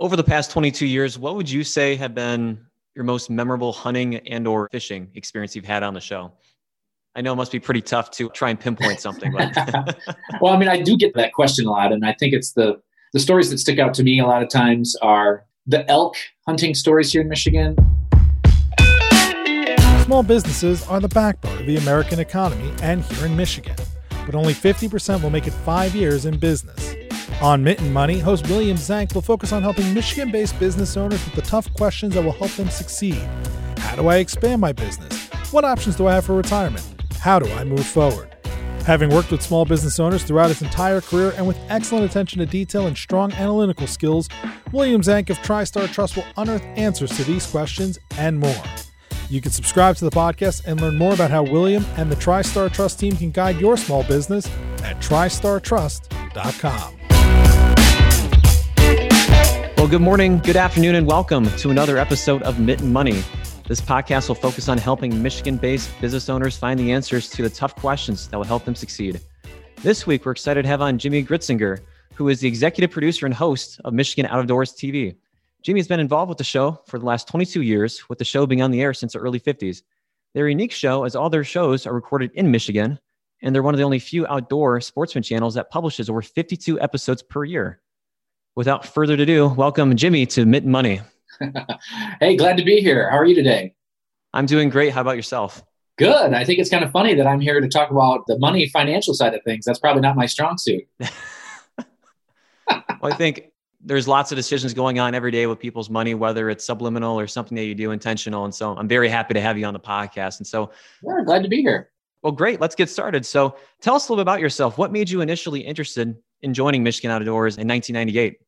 Over the past 22 years, what would you say have been your most memorable hunting and or fishing experience you've had on the show? I know it must be pretty tough to try and pinpoint something. But well, I mean, I do get that question a lot, and I think it's the the stories that stick out to me a lot of times are the elk hunting stories here in Michigan. Small businesses are the backbone of the American economy and here in Michigan, but only 50% will make it five years in business. On Mitten Money, host William Zank will focus on helping Michigan based business owners with the tough questions that will help them succeed. How do I expand my business? What options do I have for retirement? How do I move forward? Having worked with small business owners throughout his entire career and with excellent attention to detail and strong analytical skills, William Zank of TriStar Trust will unearth answers to these questions and more. You can subscribe to the podcast and learn more about how William and the TriStar Trust team can guide your small business at tristartrust.com. Well, good morning, good afternoon, and welcome to another episode of Mitten Money. This podcast will focus on helping Michigan based business owners find the answers to the tough questions that will help them succeed. This week, we're excited to have on Jimmy Gretzinger, who is the executive producer and host of Michigan Out of Doors TV. Jimmy has been involved with the show for the last 22 years, with the show being on the air since the early 50s. Their unique show, as all their shows are recorded in Michigan, and they're one of the only few outdoor sportsman channels that publishes over 52 episodes per year without further ado, welcome Jimmy to Mitten Money. hey, glad to be here. How are you today? I'm doing great. How about yourself? Good. I think it's kind of funny that I'm here to talk about the money financial side of things. That's probably not my strong suit. well, I think there's lots of decisions going on every day with people's money, whether it's subliminal or something that you do intentional. And so I'm very happy to have you on the podcast. And so, yeah, glad to be here. Well, great. Let's get started. So, tell us a little bit about yourself. What made you initially interested in joining Michigan Out of Doors in 1998?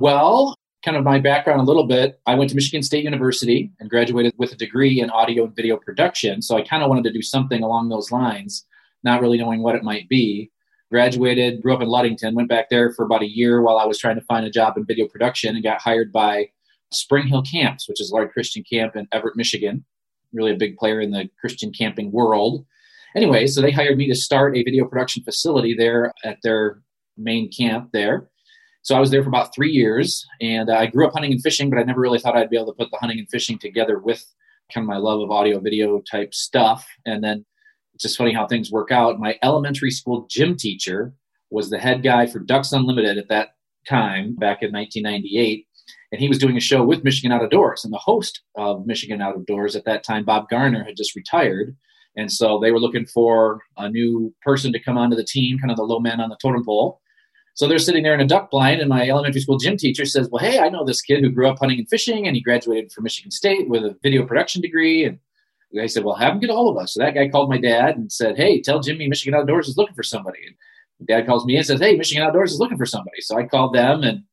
Well, kind of my background a little bit. I went to Michigan State University and graduated with a degree in audio and video production. So I kind of wanted to do something along those lines, not really knowing what it might be. Graduated, grew up in Ludington, went back there for about a year while I was trying to find a job in video production and got hired by Spring Hill Camps, which is a large Christian camp in Evart, Michigan. Really a big player in the Christian camping world. Anyway, so they hired me to start a video production facility there at their main camp there. So I was there for about three years, and uh, I grew up hunting and fishing, but I never really thought I'd be able to put the hunting and fishing together with kind of my love of audio video type stuff. And then it's just funny how things work out. My elementary school gym teacher was the head guy for Ducks Unlimited at that time, back in 1998. And he was doing a show with Michigan Out of Doors. And the host of Michigan Out of Doors at that time, Bob Garner, had just retired. And so they were looking for a new person to come onto the team, kind of the low man on the totem pole. So they're sitting there in a duck blind, and my elementary school gym teacher says, Well, hey, I know this kid who grew up hunting and fishing, and he graduated from Michigan State with a video production degree. And I said, Well, have him get a hold of us. So that guy called my dad and said, Hey, tell Jimmy Michigan Outdoors is looking for somebody. And dad calls me and says, Hey, Michigan Outdoors is looking for somebody. So I called them, and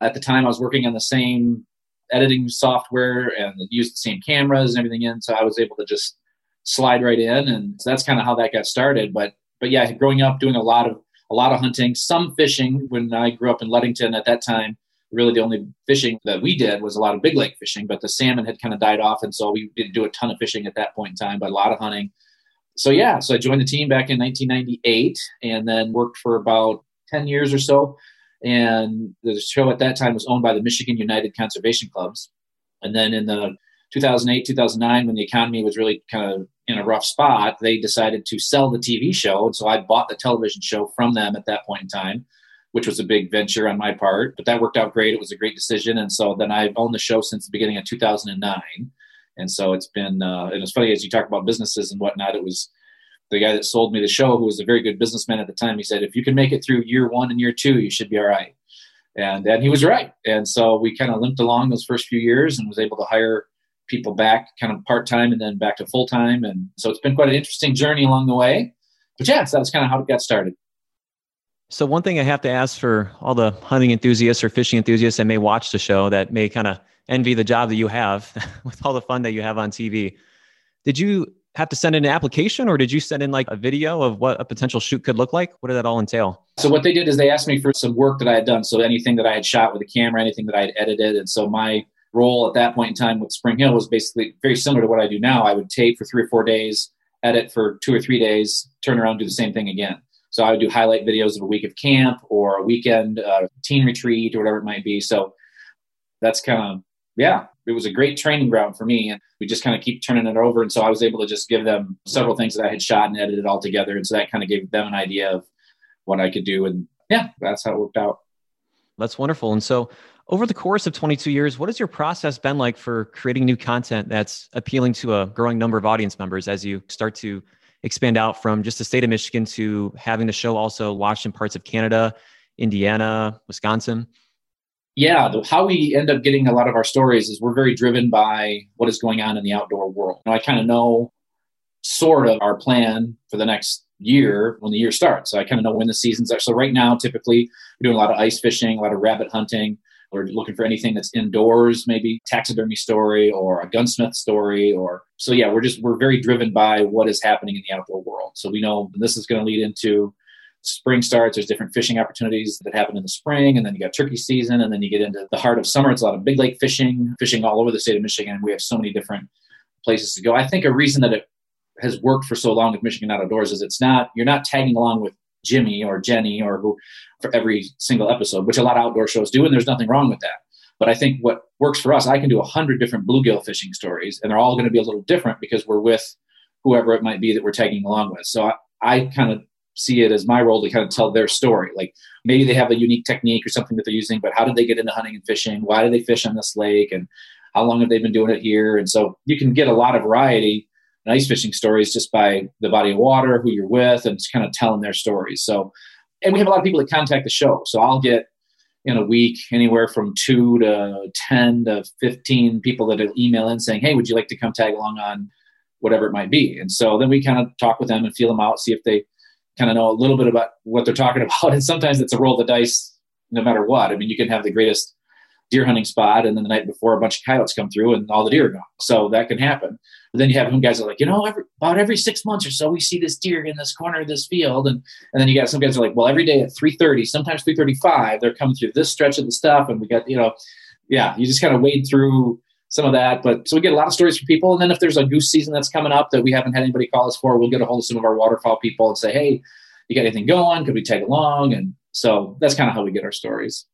at the time I was working on the same editing software and used the same cameras and everything in. So I was able to just slide right in. And so that's kind of how that got started. But but yeah, growing up doing a lot of a lot of hunting, some fishing. When I grew up in Ludington at that time, really the only fishing that we did was a lot of big lake fishing, but the salmon had kind of died off. And so we didn't do a ton of fishing at that point in time, but a lot of hunting. So, yeah, so I joined the team back in 1998 and then worked for about 10 years or so. And the show at that time was owned by the Michigan United Conservation Clubs. And then in the 2008, 2009, when the economy was really kind of in a rough spot, they decided to sell the TV show. And so I bought the television show from them at that point in time, which was a big venture on my part. But that worked out great. It was a great decision. And so then I've owned the show since the beginning of 2009. And so it's been, uh, and it's funny as you talk about businesses and whatnot, it was the guy that sold me the show, who was a very good businessman at the time. He said, if you can make it through year one and year two, you should be all right. And, and he was right. And so we kind of limped along those first few years and was able to hire people back kind of part time and then back to full time. And so it's been quite an interesting journey along the way. But yeah, so that's kind of how it got started. So one thing I have to ask for all the hunting enthusiasts or fishing enthusiasts that may watch the show that may kind of envy the job that you have with all the fun that you have on TV. Did you have to send in an application or did you send in like a video of what a potential shoot could look like? What did that all entail? So what they did is they asked me for some work that I had done. So anything that I had shot with a camera, anything that I had edited. And so my role at that point in time with Spring Hill was basically very similar to what I do now. I would tape for three or four days, edit for two or three days, turn around, do the same thing again. So I would do highlight videos of a week of camp or a weekend uh, teen retreat or whatever it might be. So that's kind of, yeah, it was a great training ground for me. And we just kind of keep turning it over. And so I was able to just give them several things that I had shot and edited all together. And so that kind of gave them an idea of what I could do. And yeah, that's how it worked out. That's wonderful. And so over the course of 22 years, what has your process been like for creating new content that's appealing to a growing number of audience members as you start to expand out from just the state of Michigan to having the show also watched in parts of Canada, Indiana, Wisconsin? Yeah, the, how we end up getting a lot of our stories is we're very driven by what is going on in the outdoor world. You know, I kind of know sort of our plan for the next year when the year starts. So I kind of know when the seasons are. So right now, typically, we're doing a lot of ice fishing, a lot of rabbit hunting. We're looking for anything that's indoors, maybe taxidermy story or a gunsmith story, or so. Yeah, we're just we're very driven by what is happening in the outdoor world. So we know this is going to lead into spring starts. There's different fishing opportunities that happen in the spring, and then you got turkey season, and then you get into the heart of summer. It's a lot of big lake fishing, fishing all over the state of Michigan. We have so many different places to go. I think a reason that it has worked for so long with Michigan Outdoors is it's not you're not tagging along with Jimmy or Jenny or who for every single episode, which a lot of outdoor shows do, and there's nothing wrong with that. But I think what works for us, I can do a hundred different bluegill fishing stories, and they're all going to be a little different because we're with whoever it might be that we're tagging along with. So I, I kind of see it as my role to kind of tell their story. Like maybe they have a unique technique or something that they're using, but how did they get into hunting and fishing? Why do they fish on this lake? And how long have they been doing it here? And so you can get a lot of variety ice fishing stories just by the body of water, who you're with, and just kind of telling their stories. So, and we have a lot of people that contact the show. So I'll get in a week anywhere from two to 10 to 15 people that email in saying, Hey, would you like to come tag along on whatever it might be? And so then we kind of talk with them and feel them out, see if they kind of know a little bit about what they're talking about. And sometimes it's a roll of the dice no matter what. I mean, you can have the greatest deer hunting spot, and then the night before, a bunch of coyotes come through and all the deer are gone. So that can happen. But then you have some guys that are like, you know, every, about every six months or so, we see this deer in this corner of this field, and and then you got some guys are like, well, every day at three thirty, sometimes three thirty five, they're coming through this stretch of the stuff, and we got you know, yeah, you just kind of wade through some of that. But so we get a lot of stories from people, and then if there's a goose season that's coming up that we haven't had anybody call us for, we'll get a hold of some of our waterfowl people and say, hey, you got anything going? Could we tag along? And so that's kind of how we get our stories.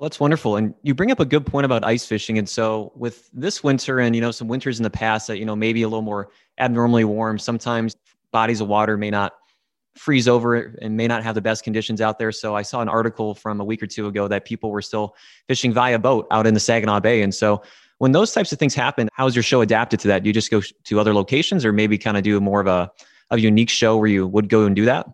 That's wonderful. And you bring up a good point about ice fishing. And so with this winter and, you know, some winters in the past that, you know, maybe a little more abnormally warm, sometimes bodies of water may not freeze over and may not have the best conditions out there. So I saw an article from a week or two ago that people were still fishing via boat out in the Saginaw Bay. And so when those types of things happen, how is your show adapted to that? Do you just go to other locations or maybe kind of do more of a, a unique show where you would go and do that?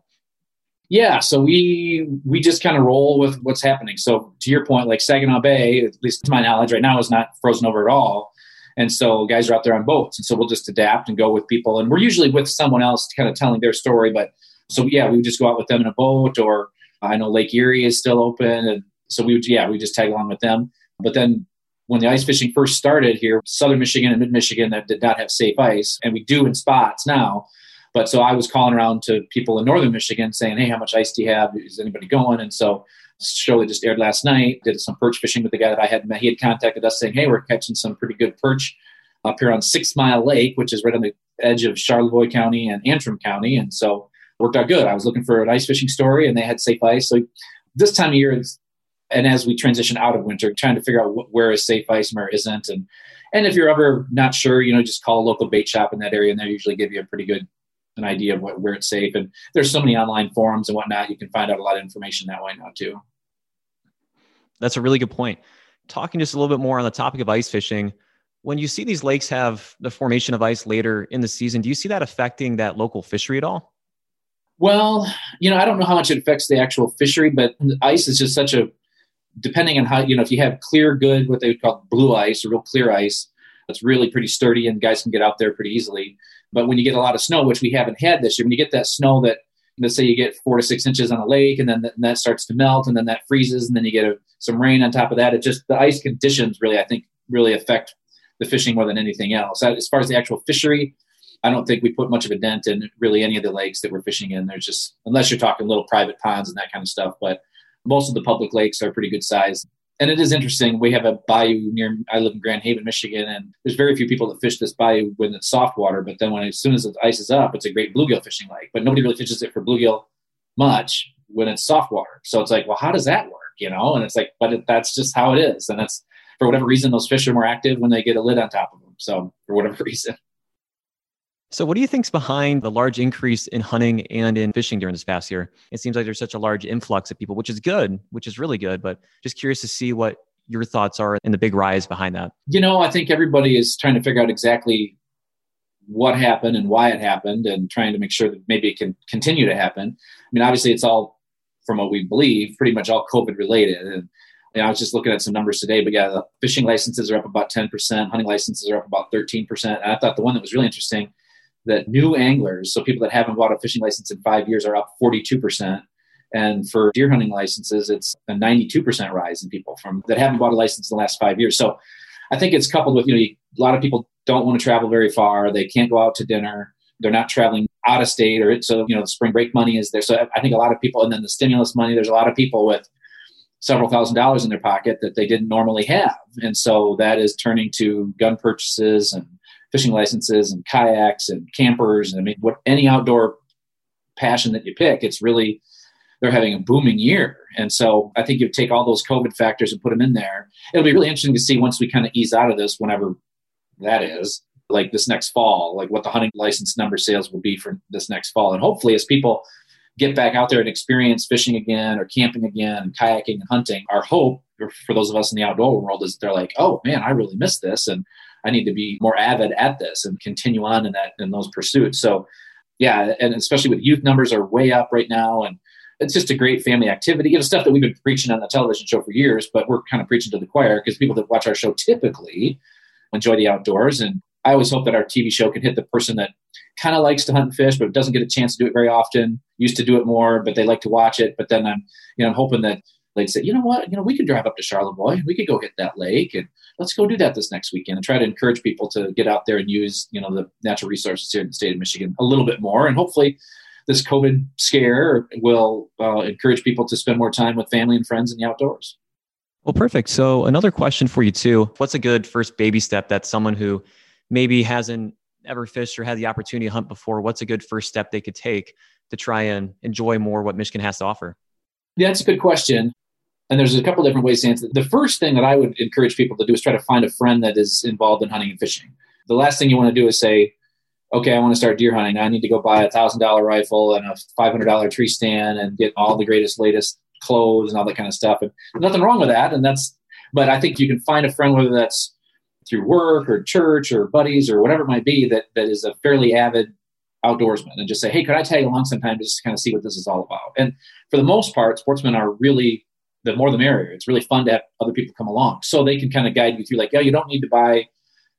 Yeah, so we we just kind of roll with what's happening. So to your point, like Saginaw Bay, at least to my knowledge, right now is not frozen over at all, and so guys are out there on boats, and so we'll just adapt and go with people, and we're usually with someone else, kind of telling their story. But so yeah, we would just go out with them in a boat, or I know Lake Erie is still open, and so we would yeah we just tag along with them. But then when the ice fishing first started here, southern Michigan and mid Michigan that did not have safe ice, and we do in spots now but so I was calling around to people in northern Michigan saying, "Hey, how much ice do you have? Is anybody going?" And so show that just aired last night. Did some perch fishing with the guy that I had met. He had contacted us saying, "Hey, we're catching some pretty good perch up here on Six Mile Lake, which is right on the edge of Charlevoix County and Antrim County." And so worked out good. I was looking for an ice fishing story, and they had safe ice. So this time of year, and as we transition out of winter, trying to figure out where is safe ice and where isn't, and and if you're ever not sure, you know, just call a local bait shop in that area, and they usually give you a pretty good an idea of what, where it's safe. And there's so many online forums and whatnot. You can find out a lot of information that way now too. That's a really good point. Talking just a little bit more on the topic of ice fishing, when you see these lakes have the formation of ice later in the season, do you see that affecting that local fishery at all? Well, you know, I don't know how much it affects the actual fishery, but ice is just such a depending on how you know if you have clear, good what they would call blue ice or real clear ice, that's really pretty sturdy and guys can get out there pretty easily. But when you get a lot of snow, which we haven't had this year, when you get that snow that let's say you get four to six inches on a lake and then that, and that starts to melt and then that freezes and then you get a, some rain on top of that. It just the ice conditions really, I think, really affect the fishing more than anything else. Uh, as far as the actual fishery, I don't think we put much of a dent in really any of the lakes that we're fishing in. There's just unless you're talking little private ponds and that kind of stuff, but most of the public lakes are pretty good size and it is interesting. We have a bayou near. I live in Grand Haven, Michigan, and there's very few people that fish this bayou when it's soft water. But then when as soon as the ice is up, it's a great bluegill fishing lake. But nobody really fishes it for bluegill much when it's soft water. So it's like, well, how does that work? You know? And it's like, but it, that's just how it is. And that's for whatever reason, those fish are more active when they get a lid on top of them. So for whatever reason. So, what do you think's behind the large increase in hunting and in fishing during this past year? It seems like there's such a large influx of people, which is good, which is really good. But just curious to see what your thoughts are and the big rise behind that. You know, I think everybody is trying to figure out exactly what happened and why it happened, and trying to make sure that maybe it can continue to happen. I mean, obviously, it's all from what we believe, pretty much all COVID related. And you know, I was just looking at some numbers today, but yeah, the fishing licenses are up about 10%, hunting licenses are up about 13%. And I thought the one that was really interesting that new anglers, so people that haven't bought a fishing license in five years, are up 42%. And for deer hunting licenses, it's a 92% rise in people from that haven't bought a license in the last five years. So I think it's coupled with, you know, a lot of people don't want to travel very far. They can't go out to dinner. They're not traveling out of state or so, you know, the spring break money is there. So I think a lot of people, and then the stimulus money, there's a lot of people with several thousand dollars in their pocket that they didn't normally have. And so that is turning to gun purchases and fishing licenses and kayaks and campers. And I mean, what any outdoor passion that you pick, it's really, they're having a booming year. And so I think you take all those COVID factors and put them in there. It'll be really interesting to see once we kind of ease out of this, whenever that is, like this next fall, like what the hunting license number sales will be for this next fall. And hopefully, as people get back out there and experience fishing again or camping again, and kayaking and hunting, our hope for those of us in the outdoor world is they're like, oh man, I really missed this. And I need to be more avid at this and continue on in that in those pursuits. So yeah, and especially with youth numbers are way up right now and it's just a great family activity. You know, stuff that we've been preaching on the television show for years, but we're kind of preaching to the choir because people that watch our show typically enjoy the outdoors. And I always hope that our TV show can hit the person that kind of likes to hunt and fish, but doesn't get a chance to do it very often. Used to do it more, but they like to watch it. But then I'm, you know, I'm hoping that they'd say, you know what, you know, we could drive up to Charlevoix, we could go hit that lake, and let's go do that this next weekend and try to encourage people to get out there and use, you know, the natural resources here in the state of Michigan a little bit more, and hopefully. This COVID scare will uh, encourage people to spend more time with family and friends in the outdoors. Well, perfect. So, another question for you, too. What's a good first baby step that someone who maybe hasn't ever fished or had the opportunity to hunt before, what's a good first step they could take to try and enjoy more what Michigan has to offer? Yeah, that's a good question. And there's a couple different ways to answer. The first thing that I would encourage people to do is try to find a friend that is involved in hunting and fishing. The last thing you want to do is say, okay, I want to start deer hunting. I need to go buy a thousand dollar rifle and a five hundred dollar tree stand and get all the greatest, latest clothes and all that kind of stuff. And nothing wrong with that. And that's, but I think you can find a friend, whether that's through work or church or buddies or whatever it might be, that that is a fairly avid outdoorsman, and just say, hey, could I tag along sometime just to kind of see what this is all about? And for the most part, sportsmen are really the more the merrier. It's really fun to have other people come along. So they can kind of guide you through, like, yeah, you don't need to buy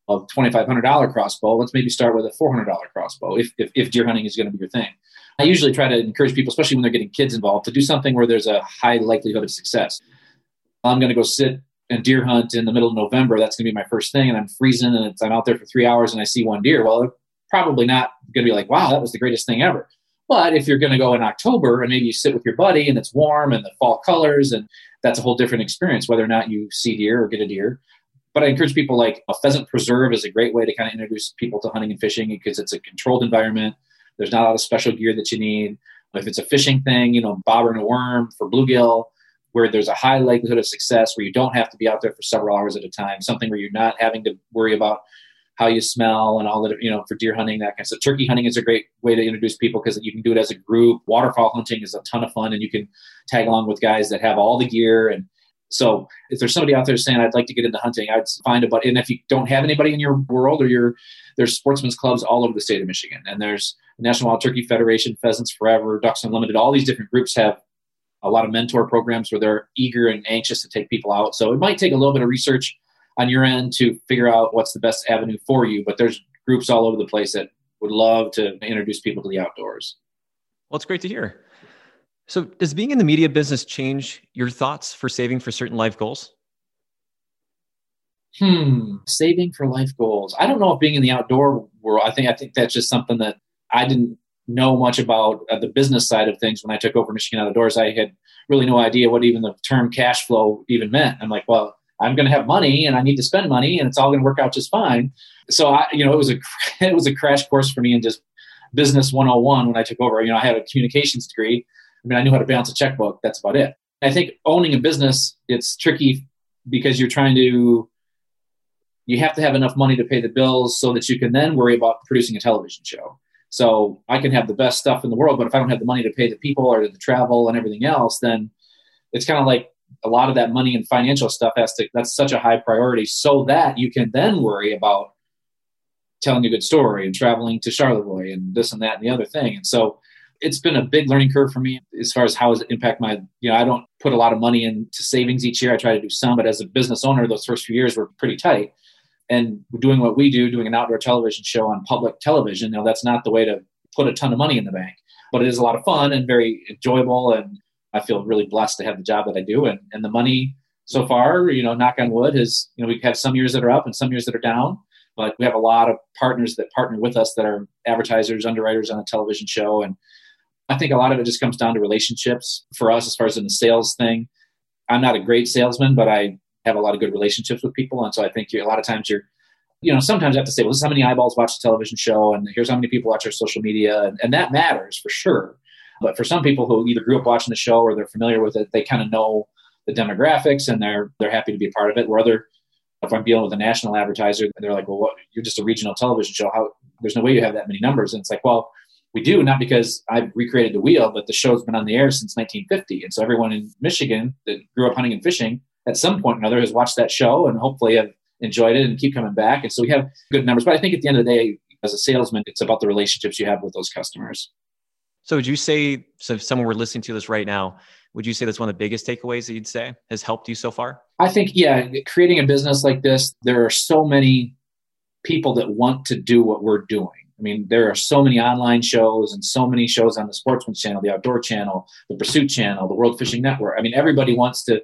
a $2,500 crossbow. Let's maybe start with a $400 crossbow if, if, if deer hunting is going to be your thing. I usually try to encourage people, especially when they're getting kids involved, to do something where there's a high likelihood of success. I'm going to go sit and deer hunt in the middle of November. That's going to be my first thing. And I'm freezing and I'm out there for three hours and I see one deer. Well, probably not going to be like, wow, that was the greatest thing ever. But if you're going to go in October and maybe you sit with your buddy and it's warm and the fall colors, and that's a whole different experience, whether or not you see deer or get a deer. But I encourage people like a pheasant preserve is a great way to kind of introduce people to hunting and fishing because it's a controlled environment. There's not a lot of special gear that you need. If it's a fishing thing, you know, bobber and a worm for bluegill, where there's a high likelihood of success, where you don't have to be out there for several hours at a time, something where you're not having to worry about how you smell and all that, you know, for deer hunting, that kind of stuff. Turkey hunting is a great way to introduce people because you can do it as a group. Waterfowl hunting is a ton of fun and you can tag along with guys that have all the gear. And so if there's somebody out there saying, I'd like to get into hunting, I'd find a buddy. And if you don't have anybody in your world or your, there's sportsmen's clubs all over the state of Michigan. And there's National Wild Turkey Federation, Pheasants Forever, Ducks Unlimited. All these different groups have a lot of mentor programs where they're eager and anxious to take people out. So it might take a little bit of research on your end to figure out what's the best avenue for you. But there's groups all over the place that would love to introduce people to the outdoors. Well, it's great to hear. So, does being in the media business change your thoughts for saving for certain life goals? Hmm, saving for life goals. I don't know if being in the outdoor world. I think I think that's just something that I didn't know much about uh, the business side of things when I took over Michigan Outdoors. I had really no idea what even the term cash flow even meant. I'm like, well, I'm going to have money and I need to spend money and it's all going to work out just fine. So I, you know, it was a, it was a crash course for me in just business 101 when I took over. You know, I had a communications degree. I mean, I knew how to balance a checkbook. That's about it. I think owning a business, it's tricky because you're trying to you have to have enough money to pay the bills so that you can then worry about producing a television show. So I can have the best stuff in the world, but if I don't have the money to pay the people or the travel and everything else, then it's kind of like a lot of that money and financial stuff has to that's such a high priority so that you can then worry about telling a good story and traveling to Charlevoix and this and that and the other thing. And so it's been a big learning curve for me as far as how does it impact my you know i don't put a lot of money into savings each year i try to do some but as a business owner those first few years were pretty tight and doing what we do doing an outdoor television show on public television know that's not the way to put a ton of money in the bank but it is a lot of fun and very enjoyable and i feel really blessed to have the job that i do and, and the money so far you know knock on wood is you know we have had some years that are up and some years that are down but we have a lot of partners that partner with us that are advertisers underwriters on a television show and I think a lot of it just comes down to relationships for us as far as in the sales thing. I'm not a great salesman, but I have a lot of good relationships with people. And so I think a lot of times you're, you know, sometimes I have to say, well, this is how many eyeballs watch the television show, and here's how many people watch our social media. And, and that matters for sure. But for some people who either grew up watching the show or they're familiar with it, they kind of know the demographics and they're they're happy to be a part of it. Where other if I'm dealing with a national advertiser, they're like, well, what, you're just a regional television show. How there's no way you have that many numbers. And it's like, well, we do not because I've recreated the wheel, but the show's been on the air since 1950, and so everyone in Michigan that grew up hunting and fishing at some point or another has watched that show and hopefully have enjoyed it and keep coming back. And so we have good numbers. But I think at the end of the day, as a salesman, it's about the relationships you have with those customers. So would you say, so if someone were listening to this right now, would you say that's one of the biggest takeaways that you'd say has helped you so far? I think, yeah, creating a business like this, there are so many people that want to do what we're doing. I mean, there are so many online shows and so many shows on the Sportsman Channel, the Outdoor Channel, the Pursuit Channel, the World Fishing Network. I mean, everybody wants to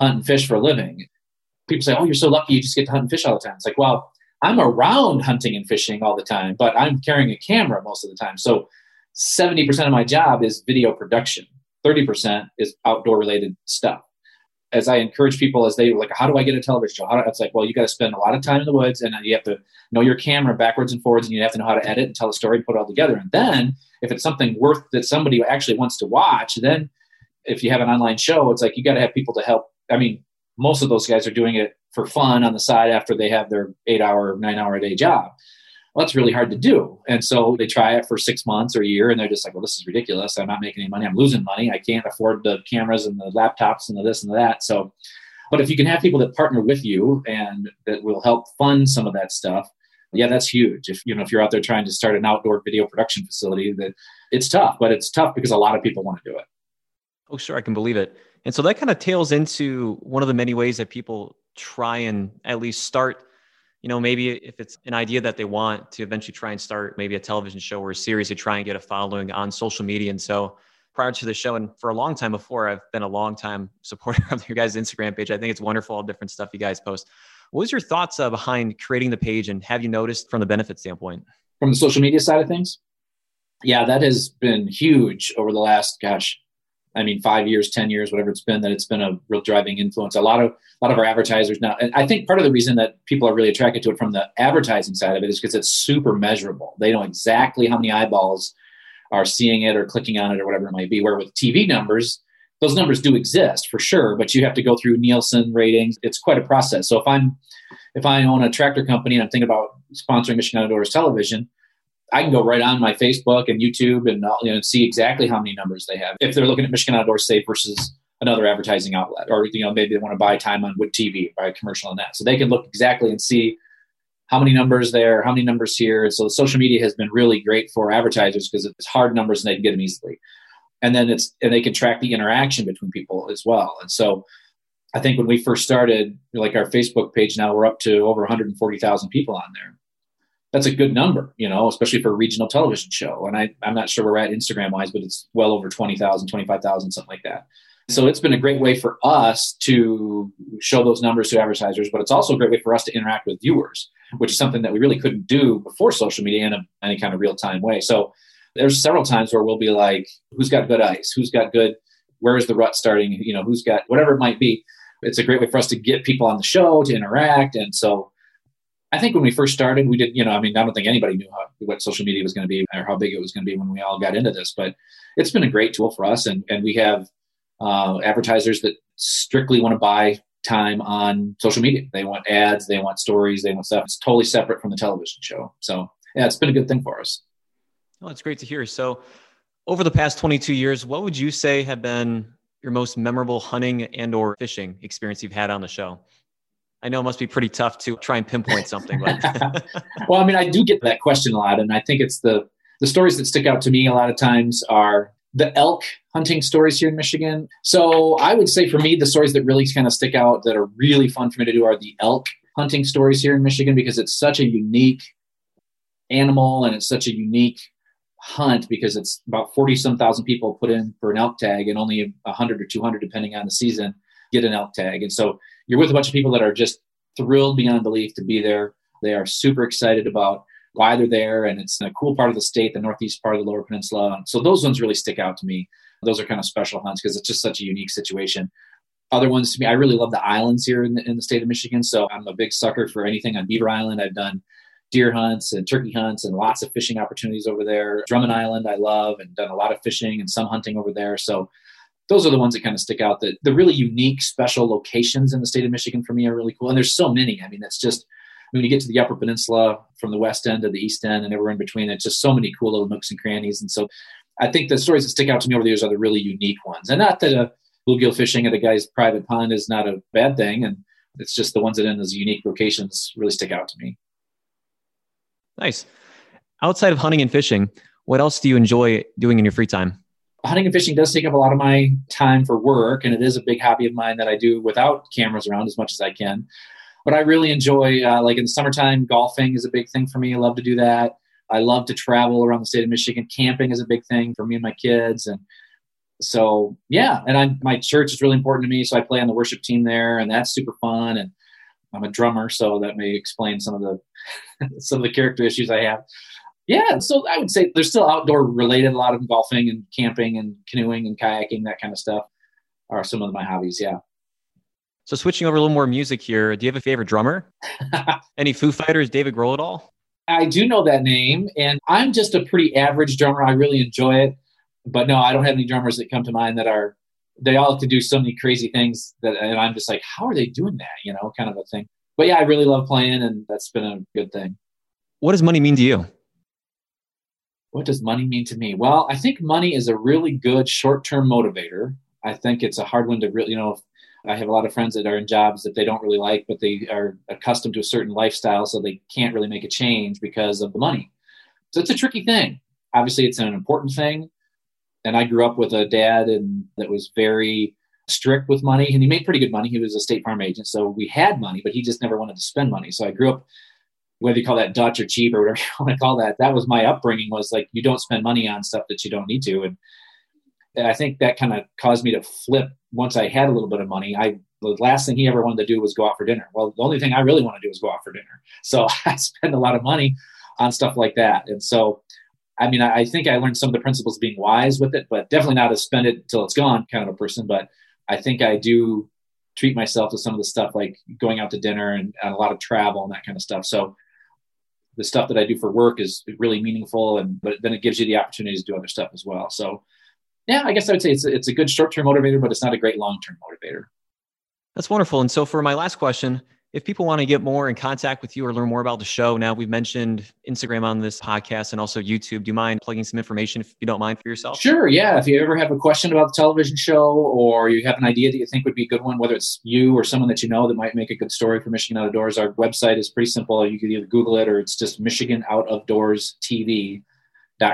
hunt and fish for a living. People say, "Oh, you're so lucky; you just get to hunt and fish all the time." It's like, well, I'm around hunting and fishing all the time, but I'm carrying a camera most of the time. So, seventy percent of my job is video production. Thirty percent is outdoor related stuff as I encourage people as they like, how do I get a television show? How do, it's like, well, you got to spend a lot of time in the woods and you have to know your camera backwards and forwards and you have to know how to edit and tell a story and put it all together. And then if it's something worth that somebody actually wants to watch, then if you have an online show, it's like, you got to have people to help. I mean, most of those guys are doing it for fun on the side after they have their eight hour, nine hour a day job well, that's really hard to do. And so they try it for six months or a year, and they're just like, well, this is ridiculous. I'm not making any money. I'm losing money. I can't afford the cameras and the laptops and the this and the that. So, but if you can have people that partner with you and that will help fund some of that stuff, yeah, that's huge. If you know if you're out there trying to start an outdoor video production facility, that it's tough, but it's tough because a lot of people want to do it. Oh, sure, I can believe it. And so that kind of tails into one of the many ways that people try and at least start you know, maybe if it's an idea that they want to eventually try and start maybe a television show or a series to try and get a following on social media. And so prior to the show and for a long time before, I've been a long time supporter of your guys' Instagram page. I think it's wonderful, all different stuff you guys post. What was your thoughts uh, behind creating the page and have you noticed from the benefit standpoint? From the social media side of things? Yeah, that has been huge over the last, gosh, I mean, five years, ten years, whatever it's been, that it's been a real driving influence. A lot of a lot of our advertisers now, and I think part of the reason that people are really attracted to it from the advertising side of it is because it's super measurable. They know exactly how many eyeballs are seeing it or clicking on it or whatever it might be. Where with TV numbers, those numbers do exist for sure, but you have to go through Nielsen ratings. It's quite a process. So if I'm if I own a tractor company and I'm thinking about sponsoring Michigan Outdoors Television, I can go right on my Facebook and YouTube and uh, you know, see exactly how many numbers they have. If they're looking at Michigan Outdoor Safe versus another advertising outlet, or you know maybe they want to buy time on WOOD TV, buy a commercial on that, so they can look exactly and see how many numbers there, how many numbers here. So the social media has been really great for advertisers because it's hard numbers and they can get them easily. And then it's and they can track the interaction between people as well. And so I think when we first started, like our Facebook page now, we're up to over 140,000 people on there that's a good number, you know, especially for a regional television show. And I, I'm not sure where we're at Instagram wise, but it's well over 20,000, 25,000, something like that. So it's been a great way for us to show those numbers to advertisers, but it's also a great way for us to interact with viewers, which is something that we really couldn't do before social media in a, any kind of real time way. So there's several times where we'll be like, who's got good ice? Who's got good, where is the rut starting? You know, who's got whatever it might be. It's a great way for us to get people on the show to interact. And so I think when we first started, we did, you know, I mean, I don't think anybody knew how, what social media was going to be or how big it was going to be when we all got into this, but it's been a great tool for us. And, and we have uh, advertisers that strictly want to buy time on social media. They want ads, they want stories, they want stuff. It's totally separate from the television show. So yeah, it's been a good thing for us. Oh, it's great to hear. So over the past 22 years, what would you say have been your most memorable hunting and or fishing experience you've had on the show? I know it must be pretty tough to try and pinpoint something. But well, I mean, I do get that question a lot, and I think it's the the stories that stick out to me a lot of times are the elk hunting stories here in Michigan. So I would say for me, the stories that really kind of stick out that are really fun for me to do are the elk hunting stories here in Michigan because it's such a unique animal and it's such a unique hunt because it's about 40 some thousand people put in for an elk tag and only 100 or 200 depending on the season get an elk tag and so you're with a bunch of people that are just thrilled beyond belief to be there. They are super excited about why they're there and it's in a cool part of the state the northeast part of the lower peninsula. So those ones really stick out to me. Those are kind of special hunts because it's just such a unique situation. Other ones to me i really love the islands here in the, in the state of michigan. So i'm a big sucker for anything on beaver island. I've done deer hunts and turkey hunts and lots of fishing opportunities over there. Drummond Island, I love and done a lot of fishing and some hunting over there. So those are the ones that kind of stick out. That the really unique, special locations in the state of Michigan for me are really cool. And there's so many. I mean, that's just when you get to the Upper Peninsula from the west end to the east end and everywhere in between. It's just so many cool little nooks and crannies. And so I think the stories that stick out to me over the years are the really unique ones. And not that a bluegill fishing at a guy's private pond is not a bad thing. And it's just the ones that in those unique locations really stick out to me. Nice. Outside of hunting and fishing, what else do you enjoy doing in your free time? Hunting and fishing does take up a lot of my time for work, and it is a big hobby of mine that I do without cameras around as much as I can. But I really enjoy, uh, like in the summertime, golfing is a big thing for me. I love to do that. I love to travel around the state of Michigan. Camping is a big thing for me and my kids, and so yeah. And I, my church is really important to me, so I play on the worship team there, and that's super fun. And I'm a drummer, so that may explain some of the some of the character issues I have. Yeah, so I would say there's still outdoor related. A lot of them golfing and camping and canoeing and kayaking, that kind of stuff, are some of my hobbies. Yeah. So switching over a little more music here, do you have a favorite drummer? Any Foo Fighters, David Grohl at all? I do know that name, and I'm just a pretty average drummer. I really enjoy it, but no, I don't have any drummers that come to mind that are they all have to do so many crazy things that, and I'm just like, how are they doing that? You know, kind of a thing. But yeah, I really love playing, and that's been a good thing. What does money mean to you? What does money mean to me? Well, I think money is a really good short-term motivator. I think it's a hard one to really, you know, I have a lot of friends that are in jobs that they don't really like, but they are accustomed to a certain lifestyle, so they can't really make a change because of the money. So it's a tricky thing. Obviously, it's an important thing, and I grew up with a dad and that was very strict with money and he made pretty good money. He was a state farm agent. So we had money, but he just never wanted to spend money. So I grew up, whether you call that Dutch or cheap or whatever you want to call that, that was my upbringing was like, you don't spend money on stuff that you don't need to. And, and I think that kind of caused me to flip once I had a little bit of money. I, the last thing he ever wanted to do was go out for dinner. Well, the only thing I really want to do is go out for dinner. So I spend a lot of money on stuff like that. And so I mean, I, I, think I learned some of the principles of being wise with it, but definitely not to spend it till it's gone kind of a person. But I think I do treat myself to some of the stuff like going out to dinner and, and a lot of travel and that kind of stuff. So the stuff that I do for work is really meaningful, and but then it gives you the opportunity to do other stuff as well. So yeah, I guess I would say it's it's a good short term motivator, but it's not a great long term motivator. That's wonderful. And so for my last question, if people want to get more in contact with you or learn more about the show, now we've mentioned Instagram on this podcast and also YouTube. Do you mind plugging some information if you don't mind for yourself? Sure. Yeah. If you ever have a question about the television show or you have an idea that you think would be a good one, whether it's you or someone that you know that might make a good story for Michigan Out of Doors, our website is pretty simple. You can either Google it or it's just Michigan Out of Doors TV.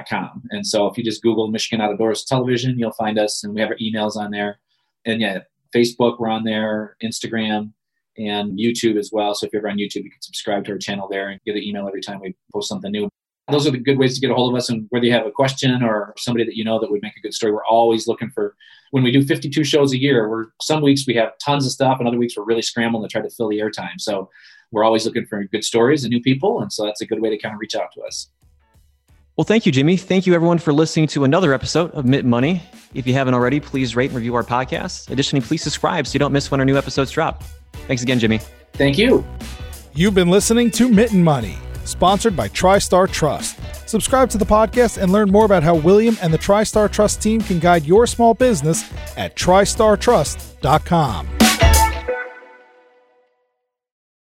Com. And so if you just Google Michigan Out of Doors Television, you'll find us and we have our emails on there. And yeah, Facebook, we're on there, Instagram, and YouTube as well. So if you're ever on YouTube, you can subscribe to our channel there and get an email every time we post something new. Those are the good ways to get a hold of us. And whether you have a question or somebody that you know that would make a good story, we're always looking for. When we do 52 shows a year, we're some weeks we have tons of stuff, and other weeks we're really scrambling to try to fill the airtime. So we're always looking for good stories and new people, and so that's a good way to kind of reach out to us. Well, thank you, Jimmy. Thank you, everyone, for listening to another episode of Mitten Money. If you haven't already, please rate and review our podcast. Additionally, please subscribe so you don't miss when our new episodes drop. Thanks again, Jimmy. Thank you. You've been listening to Mitten Money, sponsored by TriStar Trust. Subscribe to the podcast and learn more about how William and the TriStar Trust team can guide your small business at tristartrust.com.